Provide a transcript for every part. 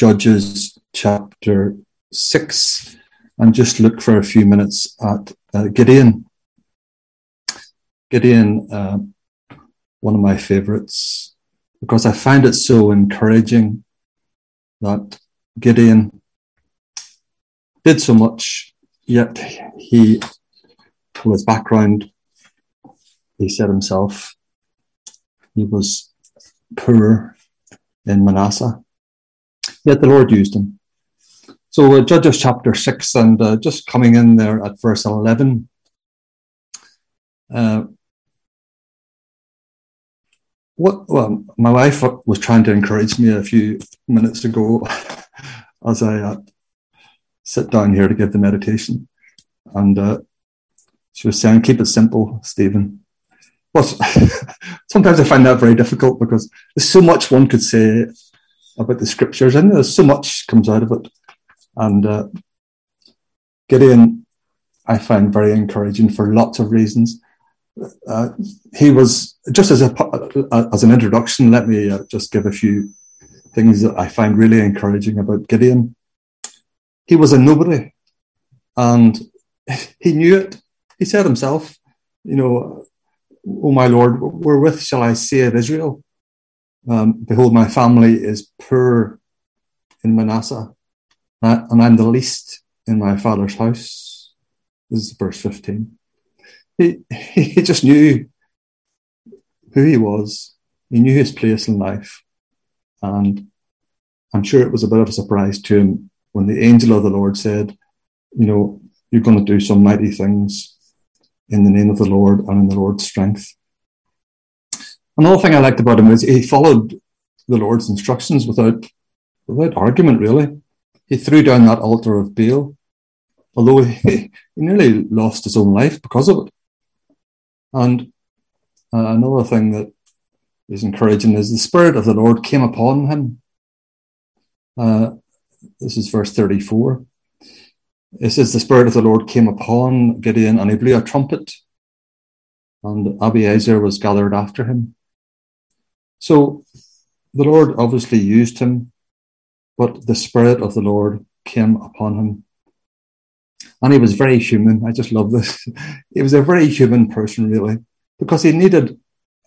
Judges chapter 6 and just look for a few minutes at uh, Gideon. Gideon, uh, one of my favorites, because I find it so encouraging that Gideon did so much, yet he, from his background, he said himself, he was poor in Manasseh. Yet the Lord used him. So uh, Judges chapter 6 and uh, just coming in there at verse 11. Uh, what, well, my wife was trying to encourage me a few minutes ago as I uh, sit down here to give the meditation. And uh, she was saying, keep it simple, Stephen. Well, sometimes I find that very difficult because there's so much one could say about the scriptures, and there's so much comes out of it. And uh, Gideon, I find very encouraging for lots of reasons. Uh, he was just as a as an introduction. Let me uh, just give a few things that I find really encouraging about Gideon. He was a nobody, and he knew it. He said himself, "You know, oh my Lord, wherewith shall I save Israel? Um, behold, my family is poor in Manasseh, and I'm the least in my father's house. This is verse 15. He, he just knew who he was. He knew his place in life. And I'm sure it was a bit of a surprise to him when the angel of the Lord said, You know, you're going to do some mighty things in the name of the Lord and in the Lord's strength. Another thing I liked about him is he followed the Lord's instructions without without argument, really. He threw down that altar of Baal, although he, he nearly lost his own life because of it. And uh, another thing that is encouraging is the Spirit of the Lord came upon him. Uh, this is verse 34. It says, The Spirit of the Lord came upon Gideon, and he blew a trumpet, and Abiezer was gathered after him. So the Lord obviously used him, but the Spirit of the Lord came upon him. And he was very human. I just love this. he was a very human person, really, because he needed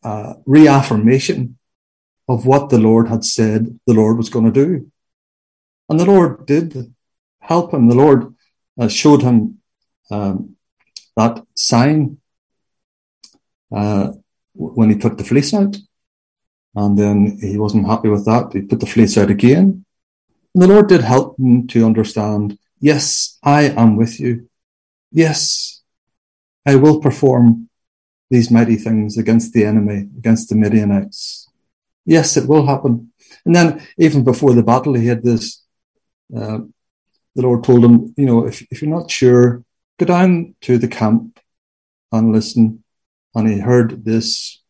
uh, reaffirmation of what the Lord had said the Lord was going to do. And the Lord did help him. The Lord uh, showed him um, that sign uh, when he took the fleece out. And then he wasn't happy with that. He put the fleece out again. And the Lord did help him to understand, yes, I am with you. Yes, I will perform these mighty things against the enemy, against the Midianites. Yes, it will happen. And then even before the battle, he had this, uh, the Lord told him, you know, if, if you're not sure, go down to the camp and listen. And he heard this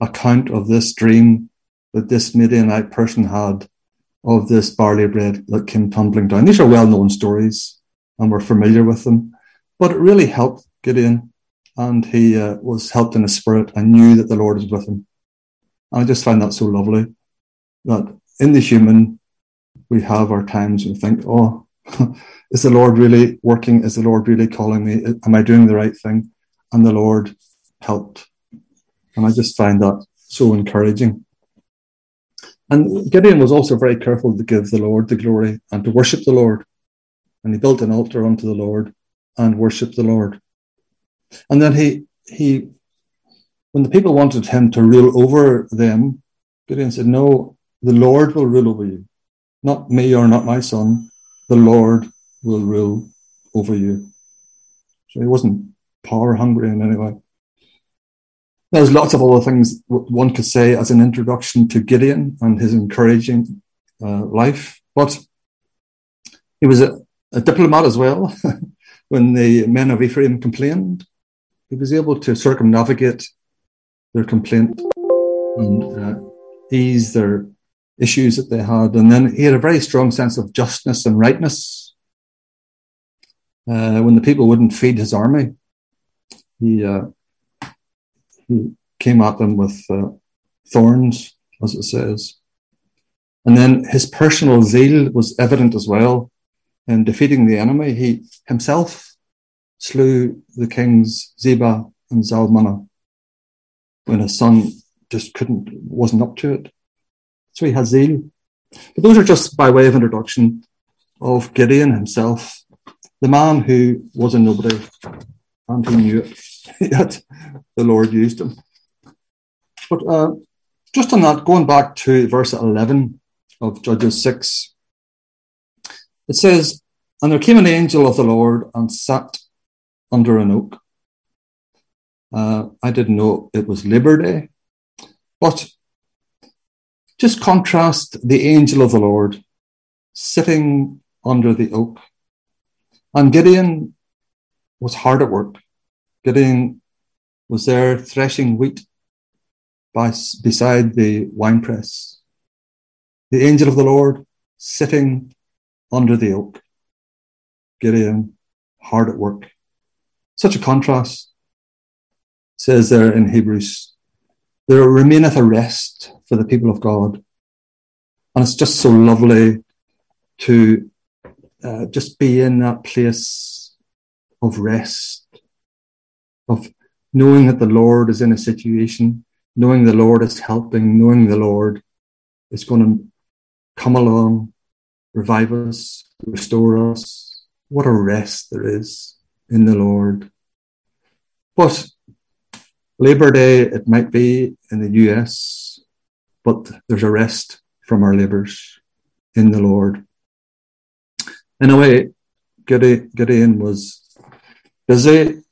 account of this dream that this Midianite person had of this barley bread that came tumbling down. These are well known stories and we're familiar with them, but it really helped Gideon and he uh, was helped in his spirit and knew that the Lord was with him. And I just find that so lovely that in the human, we have our times and think, oh, is the Lord really working? Is the Lord really calling me? Am I doing the right thing? And the Lord helped. And I just find that so encouraging. And Gideon was also very careful to give the Lord the glory and to worship the Lord. And he built an altar unto the Lord and worshiped the Lord. And then he, he, when the people wanted him to rule over them, Gideon said, No, the Lord will rule over you. Not me or not my son. The Lord will rule over you. So he wasn't power hungry in any way. There's lots of other things one could say as an introduction to Gideon and his encouraging uh, life, but he was a, a diplomat as well. when the men of Ephraim complained, he was able to circumnavigate their complaint and uh, ease their issues that they had. And then he had a very strong sense of justness and rightness. Uh, when the people wouldn't feed his army, he uh, came at them with uh, thorns, as it says. And then his personal zeal was evident as well in defeating the enemy. He himself slew the kings Zebah and Zalmunna when his son just couldn't, wasn't up to it. So he had zeal. But those are just by way of introduction of Gideon himself, the man who was a nobody and who knew it, yet the Lord used him. But uh, just on that, going back to verse 11 of Judges 6, it says, And there came an angel of the Lord and sat under an oak. Uh, I didn't know it was Labor Day, but just contrast the angel of the Lord sitting under the oak. And Gideon was hard at work. Gideon was there threshing wheat by, beside the winepress. The angel of the Lord sitting under the oak. Gideon hard at work. Such a contrast. Says there in Hebrews, there remaineth a rest for the people of God. And it's just so lovely to uh, just be in that place of rest, of knowing that the Lord is in a situation knowing the Lord is helping, knowing the Lord is going to come along, revive us, restore us. What a rest there is in the Lord. But Labor Day, it might be in the US, but there's a rest from our labours in the Lord. In a way, Gideon was busy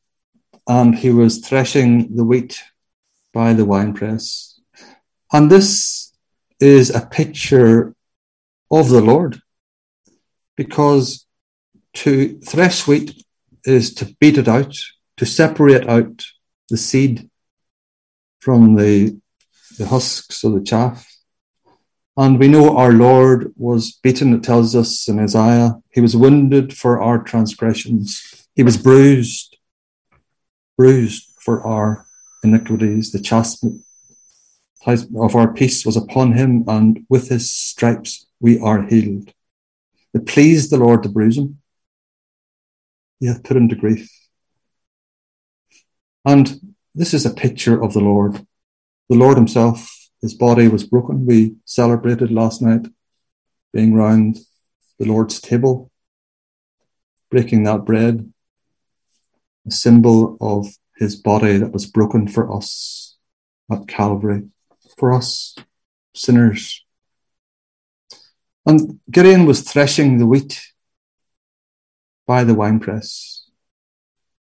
and he was threshing the wheat by the winepress. And this is a picture of the Lord because to thresh wheat is to beat it out, to separate out the seed from the, the husks or the chaff. And we know our Lord was beaten, it tells us in Isaiah. He was wounded for our transgressions. He was bruised, bruised for our iniquities. The chastisement of our peace was upon him, and with his stripes we are healed. It pleased the Lord to bruise him. He hath put him to grief. And this is a picture of the Lord. The Lord himself, his body was broken. We celebrated last night being round the Lord's table, breaking that bread, a symbol of his body that was broken for us at Calvary, for us sinners. And Gideon was threshing the wheat by the winepress.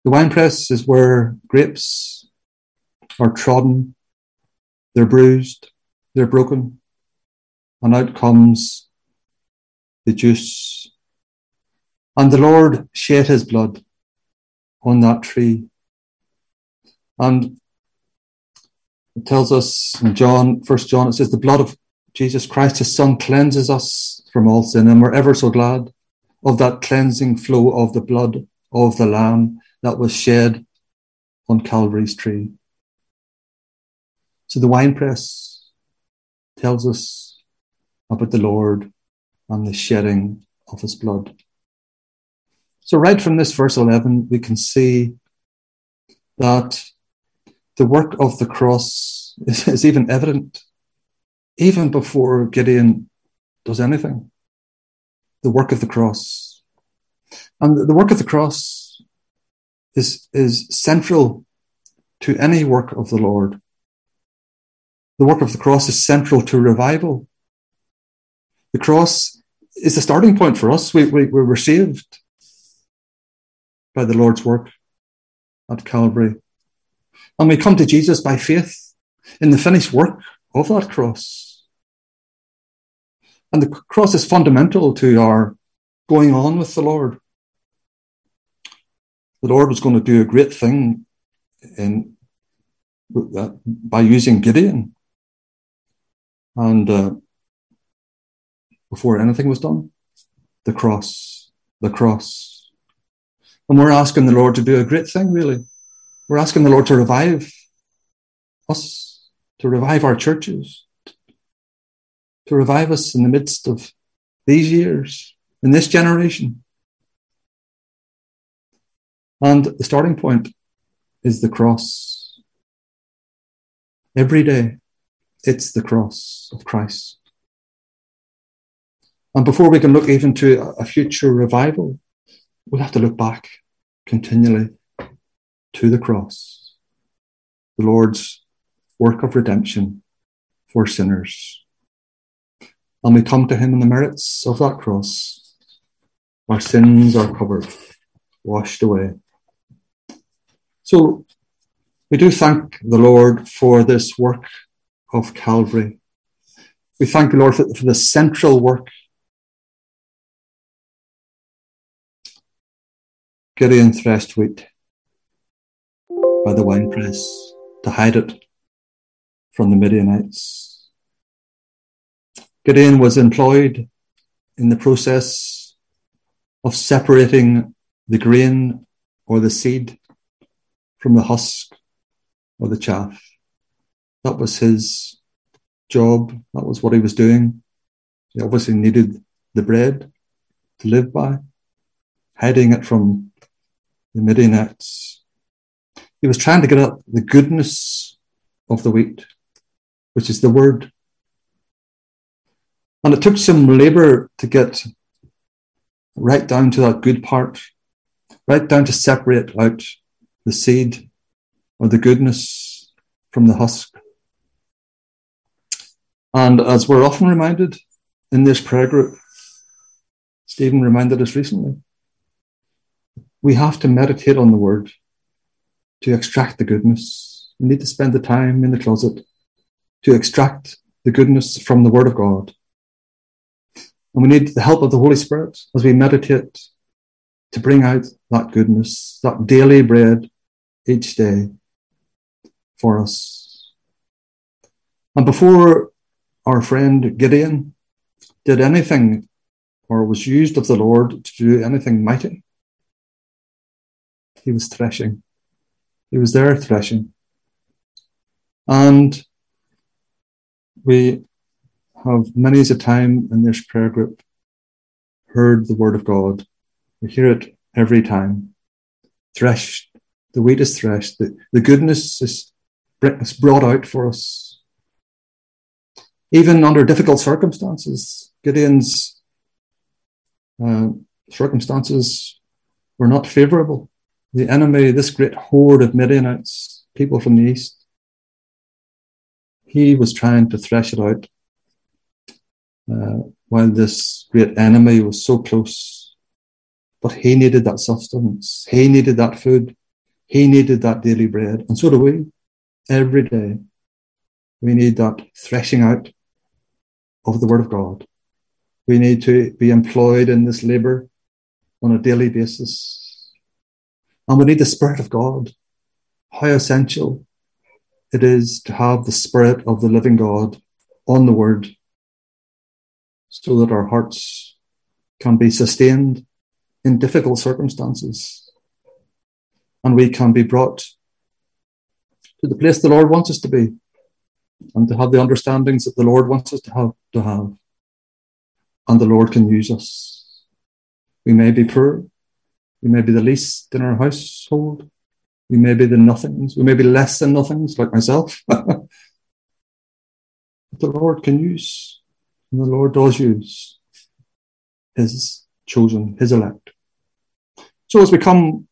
The winepress is where grapes are trodden, they're bruised, they're broken, and out comes the juice. And the Lord shed his blood on that tree and it tells us in John, First John, it says, the blood of Jesus Christ, his son, cleanses us from all sin. And we're ever so glad of that cleansing flow of the blood of the Lamb that was shed on Calvary's tree. So the winepress tells us about the Lord and the shedding of his blood. So, right from this verse 11, we can see that the work of the cross is, is even evident, even before Gideon does anything. The work of the cross. And the work of the cross is, is central to any work of the Lord. The work of the cross is central to revival. The cross is the starting point for us. We, we, we were saved by the Lord's work at Calvary. And we come to Jesus by faith in the finished work of that cross. And the cross is fundamental to our going on with the Lord. The Lord was going to do a great thing in, by using Gideon. And uh, before anything was done, the cross, the cross. And we're asking the Lord to do a great thing, really. We're asking the Lord to revive us, to revive our churches, to revive us in the midst of these years, in this generation. And the starting point is the cross. Every day, it's the cross of Christ. And before we can look even to a future revival, we'll have to look back continually to the cross, the Lord's work of redemption for sinners. And we come to Him in the merits of that cross. Our sins are covered, washed away. So we do thank the Lord for this work of Calvary. We thank the Lord for, for the central work Gideon threshed wheat by the winepress to hide it from the Midianites. Gideon was employed in the process of separating the grain or the seed from the husk or the chaff. That was his job. That was what he was doing. He obviously needed the bread to live by, hiding it from the Midianites. He was trying to get at the goodness of the wheat, which is the word. And it took some labor to get right down to that good part, right down to separate out the seed or the goodness from the husk. And as we're often reminded in this prayer group, Stephen reminded us recently, we have to meditate on the word to extract the goodness. We need to spend the time in the closet to extract the goodness from the word of God. And we need the help of the Holy Spirit as we meditate to bring out that goodness, that daily bread each day for us. And before our friend Gideon did anything or was used of the Lord to do anything mighty, he was threshing. He was there threshing. And we have many a time in this prayer group heard the word of God. We hear it every time. Threshed. The wheat is threshed. The, the goodness is, is brought out for us. Even under difficult circumstances, Gideon's uh, circumstances were not favorable the enemy, this great horde of Midianites, people from the east, he was trying to thresh it out uh, while this great enemy was so close. But he needed that sustenance. He needed that food. He needed that daily bread. And so do we. Every day, we need that threshing out of the Word of God. We need to be employed in this labor on a daily basis and we need the Spirit of God. How essential it is to have the Spirit of the living God on the Word so that our hearts can be sustained in difficult circumstances and we can be brought to the place the Lord wants us to be and to have the understandings that the Lord wants us to have to have. And the Lord can use us. We may be poor, we may be the least in our household. We may be the nothings. We may be less than nothings, like myself. but the Lord can use, and the Lord does use His chosen, His elect. So as we come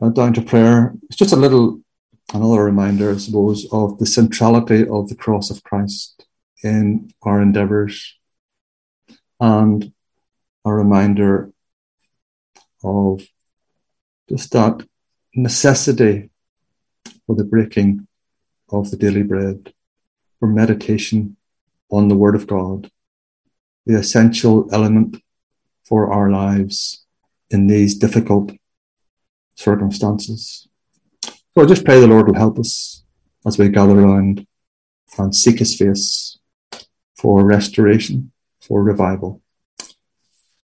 uh, down to prayer, it's just a little, another reminder, I suppose, of the centrality of the cross of Christ in our endeavors and a reminder of just that necessity for the breaking of the daily bread, for meditation on the Word of God, the essential element for our lives in these difficult circumstances. So I just pray the Lord will help us as we gather around and seek His face for restoration, for revival.